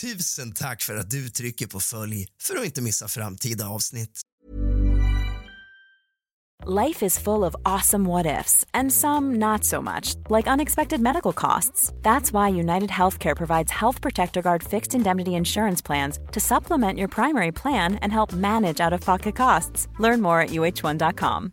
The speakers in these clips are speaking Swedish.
Tusen tack för att du trycker på följ för att inte missa framtida avsnitt. Life is full of awesome what ifs, and some not so much, like unexpected medical costs. That's why United Healthcare provides Health Protector Guard fixed indemnity insurance plans to supplement your primary plan and help manage out of pocket costs. Learn more at uh1.com.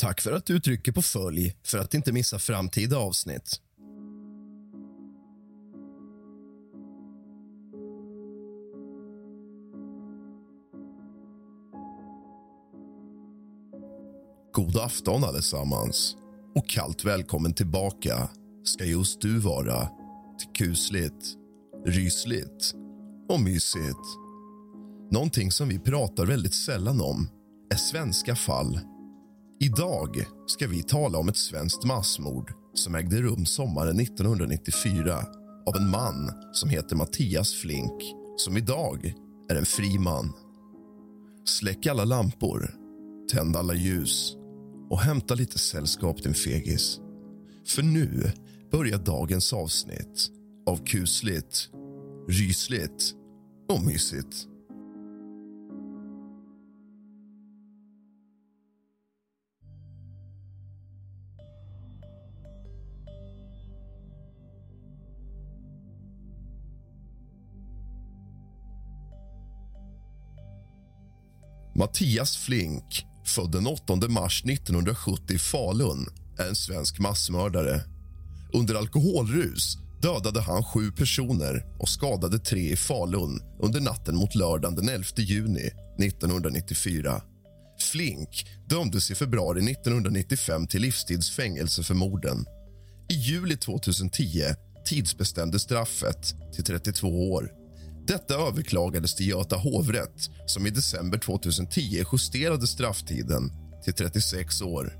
Tack för att du trycker på följ för att inte missa framtida avsnitt. God afton allesammans och kallt välkommen tillbaka ska just du vara till kusligt, rysligt och mysigt. Någonting som vi pratar väldigt sällan om är svenska fall. Idag ska vi tala om ett svenskt massmord som ägde rum sommaren 1994 av en man som heter Mattias Flink som idag är en fri man. Släck alla lampor, tänd alla ljus och hämta lite sällskap, din fegis. För nu börjar dagens avsnitt av kusligt, rysligt och mysigt. Mattias Flink, född den 8 mars 1970 i Falun, är en svensk massmördare. Under alkoholrus dödade han sju personer och skadade tre i Falun under natten mot lördagen den 11 juni 1994. Flink dömdes i februari 1995 till livstidsfängelse för morden. I juli 2010 tidsbestämdes straffet till 32 år. Detta överklagades till Göta hovrätt som i december 2010 justerade strafftiden till 36 år.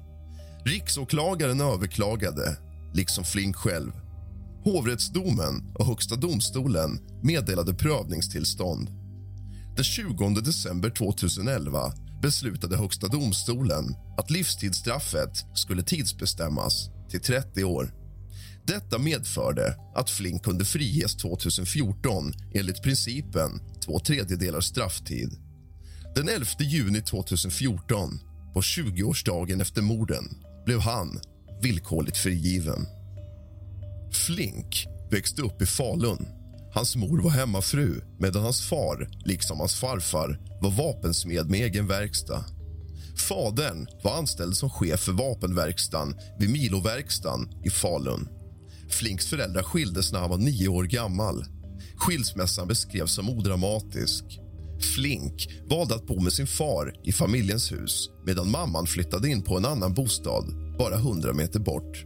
Riksåklagaren överklagade, liksom Flink själv. Hovrättsdomen och Högsta domstolen meddelade prövningstillstånd. Den 20 december 2011 beslutade Högsta domstolen att livstidsstraffet skulle tidsbestämmas till 30 år. Detta medförde att Flink kunde friges 2014 enligt principen två tredjedelar strafftid. Den 11 juni 2014, på 20-årsdagen efter morden, blev han villkorligt frigiven. Flink växte upp i Falun. Hans mor var hemmafru medan hans far, liksom hans farfar, var vapensmed med egen verkstad. Fadern var anställd som chef för vapenverkstan vid Miloverkstan i Falun. Flinks föräldrar skildes när han var nio år gammal. Skilsmässan beskrevs som odramatisk. Flink valde att bo med sin far i familjens hus medan mamman flyttade in på en annan bostad bara 100 meter bort.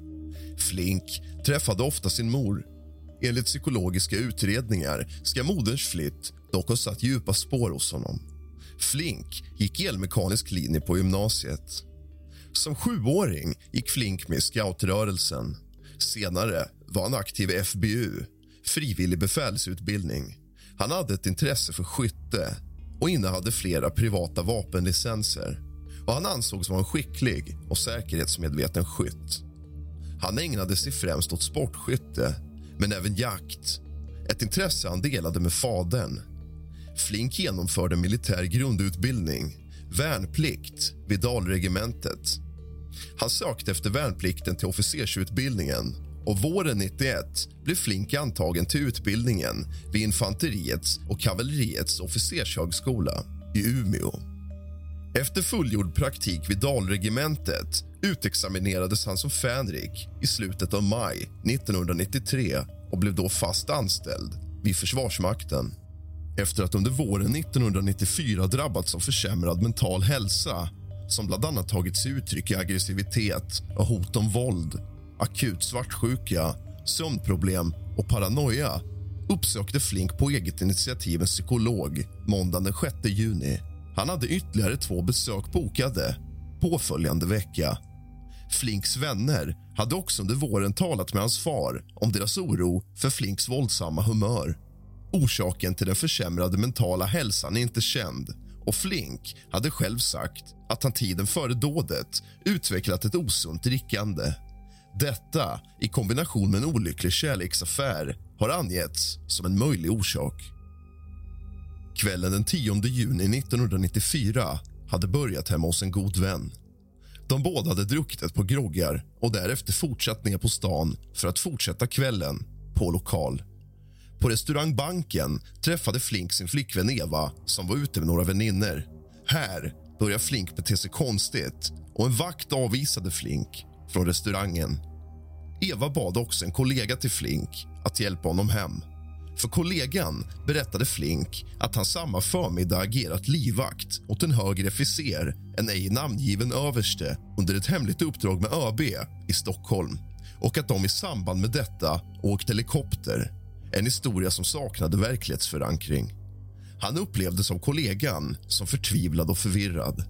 Flink träffade ofta sin mor. Enligt psykologiska utredningar ska moderns flytt dock ha satt djupa spår hos honom. Flink gick elmekanisk linje på gymnasiet. Som sjuåring gick Flink med i scoutrörelsen. Senare var han aktiv i FBU, frivillig befälsutbildning. Han hade ett intresse för skytte och innehade flera privata vapenlicenser. Och han ansågs vara en skicklig och säkerhetsmedveten skytt. Han ägnade sig främst åt sportskytte, men även jakt. Ett intresse han delade med fadern. Flink genomförde militär grundutbildning, värnplikt vid Dalregementet. Han sökte efter värnplikten till officersutbildningen och våren 91 blev Flink antagen till utbildningen vid infanteriets och kavalleriets officershögskola i Umeå. Efter fullgjord praktik vid Dalregementet utexaminerades han som fänrik i slutet av maj 1993 och blev då fast anställd vid Försvarsmakten. Efter att under våren 1994 drabbats av försämrad mental hälsa som bland annat tagit sig uttryck i aggressivitet och hot om våld, akut svartsjuka, sömnproblem och paranoia uppsökte Flink på eget initiativ en psykolog måndagen den 6 juni. Han hade ytterligare två besök bokade påföljande vecka. Flinks vänner hade också under våren talat med hans far om deras oro för Flinks våldsamma humör. Orsaken till den försämrade mentala hälsan är inte känd och Flink hade själv sagt att han tiden före dådet utvecklat ett osunt drickande. Detta i kombination med en olycklig kärleksaffär har angetts som en möjlig orsak. Kvällen den 10 juni 1994 hade börjat hemma hos en god vän. De båda hade druckit ett par groggar och därefter fortsatt ner på stan för att fortsätta kvällen på lokal. På restaurangbanken träffade Flink sin flickvän Eva som var ute med några vänner. Här började Flink bete sig konstigt och en vakt avvisade Flink från restaurangen. Eva bad också en kollega till Flink att hjälpa honom hem. För kollegan berättade Flink att han samma förmiddag agerat livvakt åt en högre officer en ej namngiven överste under ett hemligt uppdrag med ÖB i Stockholm och att de i samband med detta åkt helikopter. En historia som saknade verklighetsförankring. Han upplevdes som kollegan som förtvivlad och förvirrad.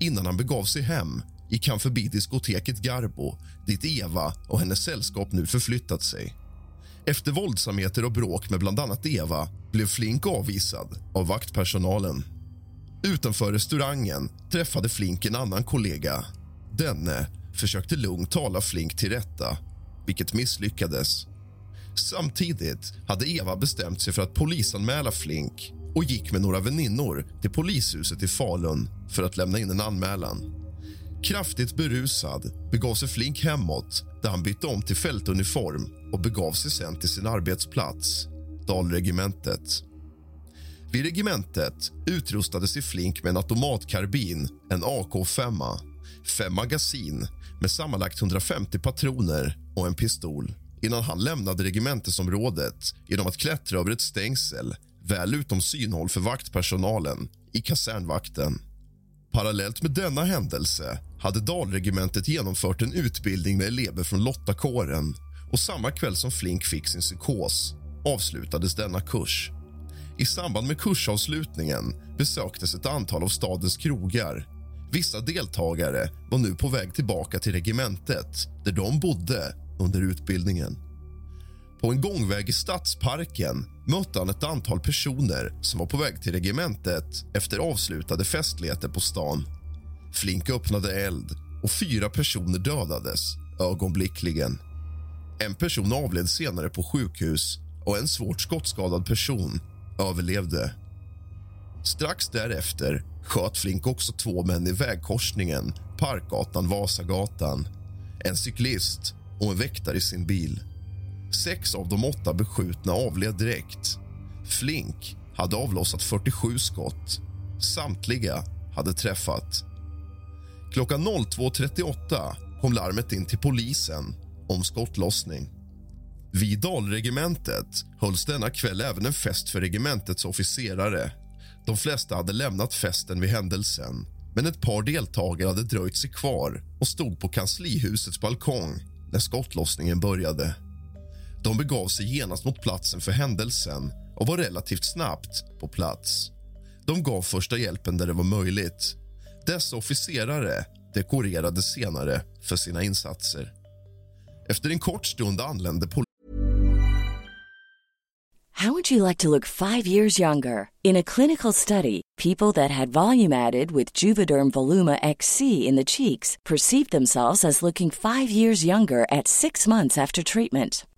Innan han begav sig hem gick han förbi diskoteket Garbo dit Eva och hennes sällskap nu förflyttat sig. Efter våldsamheter och bråk med bland annat Eva blev Flink avvisad av vaktpersonalen. Utanför restaurangen träffade Flink en annan kollega. Denne försökte lugnt tala Flink till rätta, vilket misslyckades. Samtidigt hade Eva bestämt sig för att polisanmäla Flink och gick med några väninnor till polishuset i Falun för att lämna in en anmälan. Kraftigt berusad begav sig Flink hemåt där han bytte om till fältuniform och begav sig sen till sin arbetsplats, Dalregementet. Vid regementet utrustade sig Flink med en automatkarbin, en AK5, fem magasin med sammanlagt 150 patroner och en pistol innan han lämnade regementesområdet genom att klättra över ett stängsel väl utom synhåll för vaktpersonalen i kasernvakten. Parallellt med denna händelse hade Dalregementet genomfört en utbildning med elever från Lottakåren och samma kväll som Flink fick sin psykos avslutades denna kurs. I samband med kursavslutningen besöktes ett antal av stadens krogar. Vissa deltagare var nu på väg tillbaka till regementet där de bodde under utbildningen. På en gångväg i Stadsparken mötte han ett antal personer som var på väg till regementet efter avslutade festligheter på stan. Flink öppnade eld och fyra personer dödades ögonblickligen. En person avled senare på sjukhus och en svårt skottskadad person överlevde. Strax därefter sköt Flink också två män i vägkorsningen Parkgatan-Vasagatan. En cyklist och en väktare i sin bil. Sex av de åtta beskjutna avled direkt. Flink hade avlossat 47 skott. Samtliga hade träffat. Klockan 02.38 kom larmet in till polisen om skottlossning. Vid Dalregementet hölls denna kväll även en fest för regementets officerare. De flesta hade lämnat festen vid händelsen men ett par deltagare hade dröjt sig kvar och stod på kanslihusets balkong när skottlossningen började. De begav sig genast mot platsen för händelsen och var relativt snabbt på plats. De gav första hjälpen där det var möjligt. Dessa officerare dekorerades senare för sina insatser. Efter en kort stund anlände polisen How would you like to look five years younger? In a clinical study, people that had volume added with Juvederm Voluma XC in the cheeks perceived themselves as looking five years younger at six months after treatment.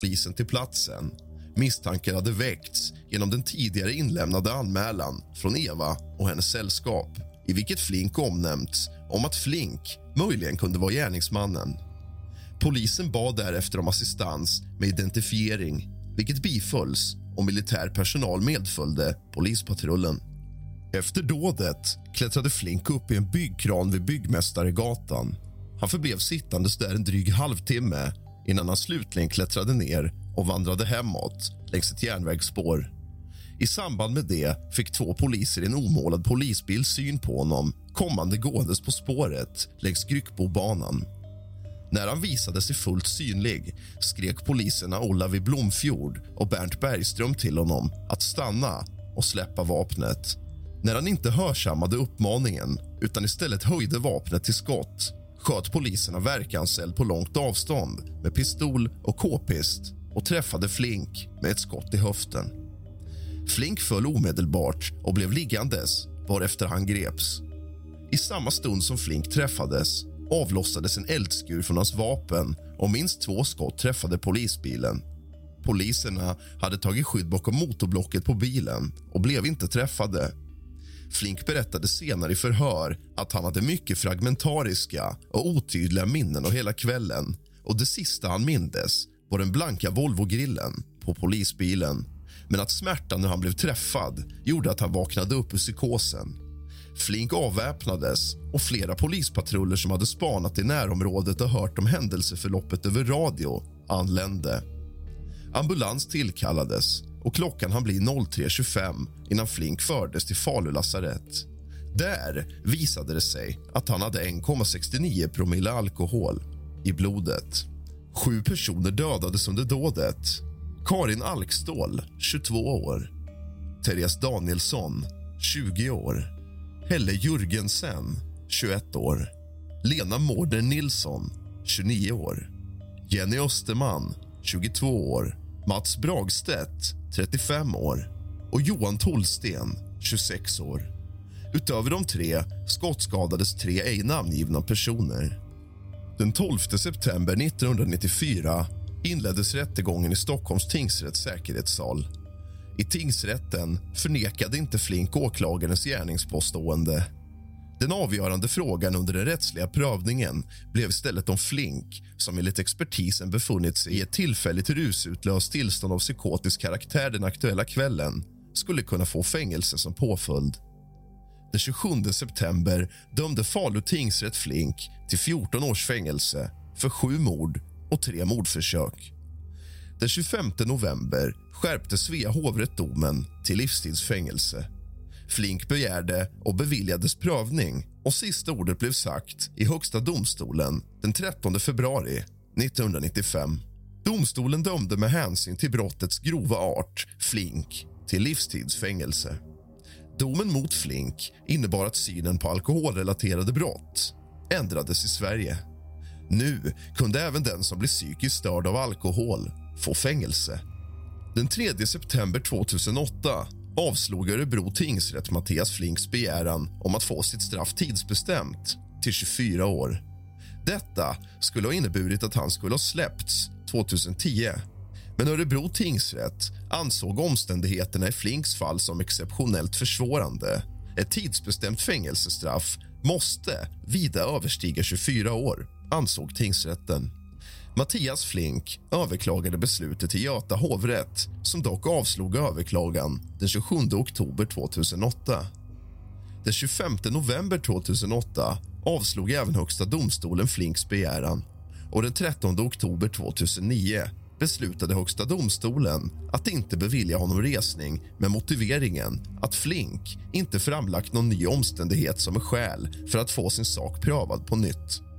Polisen till platsen. Misstankar hade väckts genom den tidigare inlämnade anmälan från Eva och hennes sällskap i vilket Flink omnämnts om att Flink möjligen kunde vara gärningsmannen. Polisen bad därefter om assistans med identifiering vilket bifölls och militär personal medföljde polispatrullen. Efter dådet klättrade Flink upp i en byggkran vid Byggmästaregatan. Han förblev sittandes där en dryg halvtimme innan han slutligen klättrade ner och vandrade hemåt längs ett järnvägsspår. I samband med det fick två poliser i en omålad polisbil syn på honom kommande gåendes på spåret längs Gryckbobanan. När han visade sig fullt synlig skrek poliserna Olavi Blomfjord och Bernt Bergström till honom att stanna och släppa vapnet. När han inte hörsammade uppmaningen utan istället höjde vapnet till skott sköt poliserna verkanseld på långt avstånd med pistol och k-pist och träffade Flink med ett skott i höften. Flink föll omedelbart och blev liggandes varefter han greps. I samma stund som Flink träffades avlossades en eldskur från hans vapen och minst två skott träffade polisbilen. Poliserna hade tagit skydd bakom motorblocket på bilen och blev inte träffade. Flink berättade senare i förhör att han hade mycket fragmentariska och otydliga minnen av hela kvällen och det sista han mindes var den blanka Volvo-grillen på polisbilen men att smärtan när han blev träffad gjorde att han vaknade upp ur psykosen. Flink avväpnades och flera polispatruller som hade spanat i närområdet och hört om händelseförloppet över radio anlände. Ambulans tillkallades och klockan hann bli 03.25 innan Flink fördes till Falu lasarett. Där visade det sig att han hade 1,69 promille alkohol i blodet. Sju personer dödades under dådet. Karin Alkstål, 22 år. Therese Danielsson, 20 år. Helle Jürgensen, 21 år. Lena Mårder Nilsson, 29 år. Jenny Österman, 22 år. Mats Bragstedt, 35 år. Och Johan Tollsten, 26 år. Utöver de tre skottskadades tre ej namngivna personer. Den 12 september 1994 inleddes rättegången i Stockholms tingsrätts säkerhetssal. I tingsrätten förnekade inte Flink åklagarens gärningspåstående. Den avgörande frågan under den rättsliga prövningen blev istället om Flink som enligt expertisen befunnit sig i ett tillfälligt rusutlöst tillstånd av psykotisk karaktär den aktuella kvällen skulle kunna få fängelse som påföljd. Den 27 september dömde Falu tingsrätt Flink till 14 års fängelse för sju mord och tre mordförsök. Den 25 november skärpte Svea hovrätt domen till livstidsfängelse. Flink begärde och beviljades prövning och sista ordet blev sagt i Högsta domstolen den 13 februari 1995. Domstolen dömde med hänsyn till brottets grova art Flink till livstidsfängelse. Domen mot Flink innebar att synen på alkoholrelaterade brott ändrades i Sverige. Nu kunde även den som blir psykiskt störd av alkohol få fängelse. Den 3 september 2008 avslog Örebro tingsrätt Mattias Flinks begäran om att få sitt straff tidsbestämt till 24 år. Detta skulle ha inneburit att han skulle ha släppts 2010 men Örebro tingsrätt ansåg omständigheterna i Flinks fall som exceptionellt försvårande. Ett tidsbestämt fängelsestraff måste vida överstiga 24 år, ansåg tingsrätten. Mattias Flink överklagade beslutet till Göta hovrätt som dock avslog överklagan den 27 oktober 2008. Den 25 november 2008 avslog även Högsta domstolen Flinks begäran och den 13 oktober 2009 beslutade Högsta domstolen att inte bevilja honom resning med motiveringen att Flink inte framlagt någon ny omständighet som är skäl för att få sin sak prövad på nytt.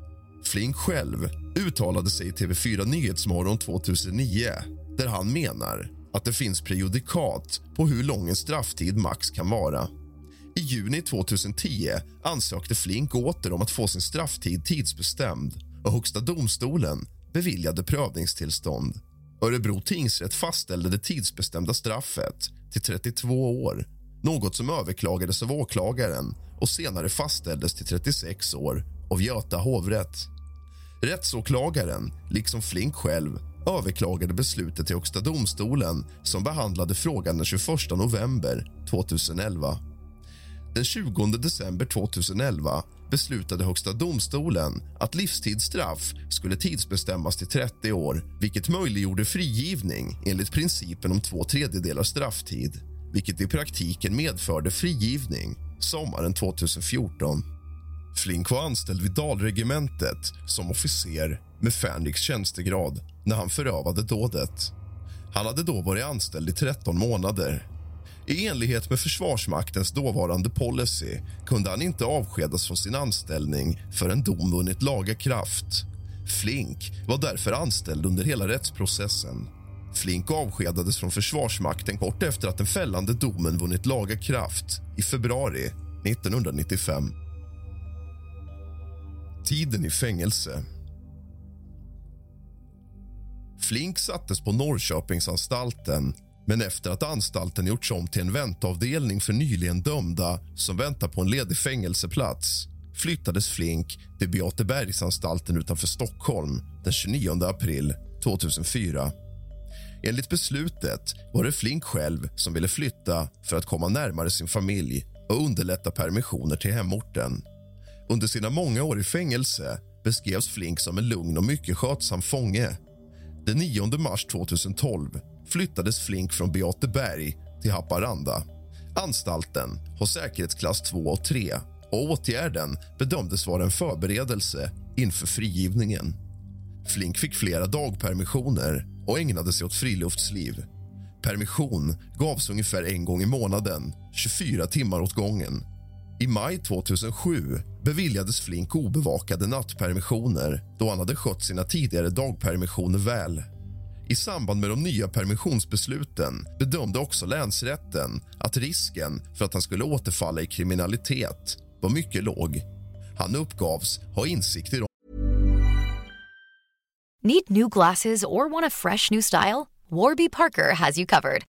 Flink själv uttalade sig i TV4 Nyhetsmorgon 2009 där han menar att det finns prejudikat på hur lång en strafftid max kan vara. I juni 2010 ansökte Flink åter om att få sin strafftid tidsbestämd och Högsta domstolen beviljade prövningstillstånd. Örebro tingsrätt fastställde det tidsbestämda straffet till 32 år något som överklagades av åklagaren och senare fastställdes till 36 år av Göta hovrätt. Rättsåklagaren, liksom Flink själv överklagade beslutet till Högsta domstolen som behandlade frågan den 21 november 2011. Den 20 december 2011 beslutade Högsta domstolen att livstidsstraff skulle tidsbestämmas till 30 år vilket möjliggjorde frigivning enligt principen om två tredjedelar strafftid vilket i praktiken medförde frigivning sommaren 2014. Flink var anställd vid Dalregementet som officer med Fänriks tjänstegrad när han förövade dådet. Han hade då varit anställd i 13 månader i enlighet med Försvarsmaktens dåvarande policy kunde han inte avskedas från sin anställning förrän dom vunnit laga kraft. Flink var därför anställd under hela rättsprocessen. Flink avskedades från Försvarsmakten kort efter att den fällande domen vunnit laga kraft i februari 1995. Tiden i fängelse. Flink sattes på Norrköpingsanstalten men efter att anstalten gjorts om till en väntavdelning för nyligen dömda som väntar på en ledig fängelseplats flyttades Flink till Beatebergsanstalten utanför Stockholm den 29 april 2004. Enligt beslutet var det Flink själv som ville flytta för att komma närmare sin familj och underlätta permissioner till hemorten. Under sina många år i fängelse beskrevs Flink som en lugn och mycket skötsam fånge. Den 9 mars 2012 flyttades Flink från Beateberg till Haparanda. Anstalten har säkerhetsklass 2 och 3 och åtgärden bedömdes vara en förberedelse inför frigivningen. Flink fick flera dagpermissioner och ägnade sig åt friluftsliv. Permission gavs ungefär en gång i månaden, 24 timmar åt gången. I maj 2007 beviljades Flink obevakade nattpermissioner då han hade skött sina tidigare dagpermissioner väl. I samband med de nya permissionsbesluten bedömde också länsrätten att risken för att han skulle återfalla i kriminalitet var mycket låg. Han uppgavs ha insikter om... Need new glasses or want a fresh new style? Warby Parker has you covered.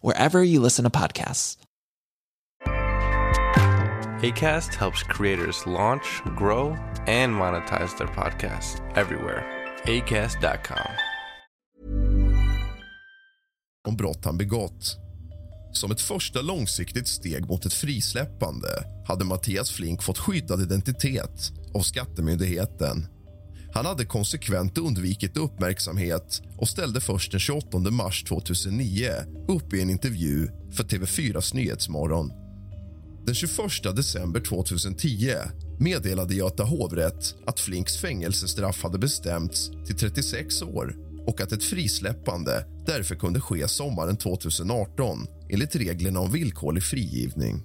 wherever you listen to podcasts. ACAST helps creators launch, grow, and monetize their podcasts everywhere. ACAST.com. Om brott han begått. Som ett första långsiktigt steg mot ett frisläppande hade Mattias Flink fått skyddad identitet av Skattemyndigheten. Han hade konsekvent undvikit uppmärksamhet och ställde först den 28 mars 2009 upp i en intervju för TV4s Nyhetsmorgon. Den 21 december 2010 meddelade Göta hovrätt att Flinks fängelsestraff hade bestämts till 36 år och att ett frisläppande därför kunde ske sommaren 2018 enligt reglerna om villkorlig frigivning.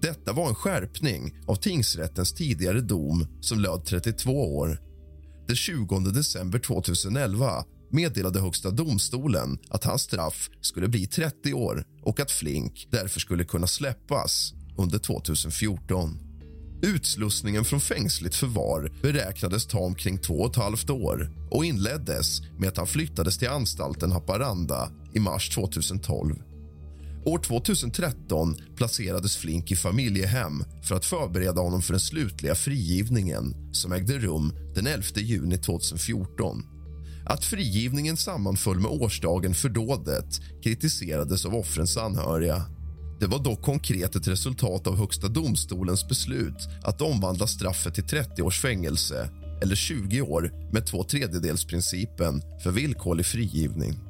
Detta var en skärpning av tingsrättens tidigare dom som löd 32 år. Den 20 december 2011 meddelade Högsta domstolen att hans straff skulle bli 30 år och att Flink därför skulle kunna släppas under 2014. Utslussningen från fängsligt förvar beräknades ta omkring två och ett halvt år och inleddes med att han flyttades till anstalten Haparanda i mars 2012. År 2013 placerades Flink i familjehem för att förbereda honom för den slutliga frigivningen som ägde rum den 11 juni 2014. Att frigivningen sammanföll med årsdagen för dådet kritiserades av offrens anhöriga. Det var dock konkret ett resultat av Högsta domstolens beslut att omvandla straffet till 30 års fängelse eller 20 år med två tredjedelsprincipen för villkorlig frigivning.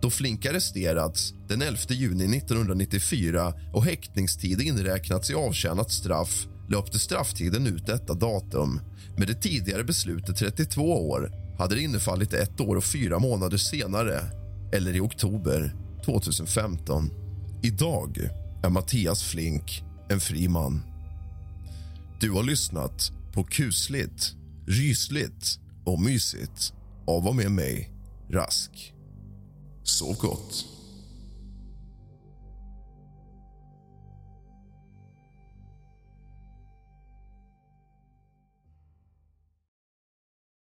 Då Flink arresterats den 11 juni 1994 och häktningstid inräknats i avtjänat straff löpte strafftiden ut detta datum. Med det tidigare beslutet 32 år hade det innefallit ett år och fyra månader senare eller i oktober 2015. Idag är Mattias Flink en fri man. Du har lyssnat på kusligt, rysligt och mysigt av och med mig, Rask. so godt.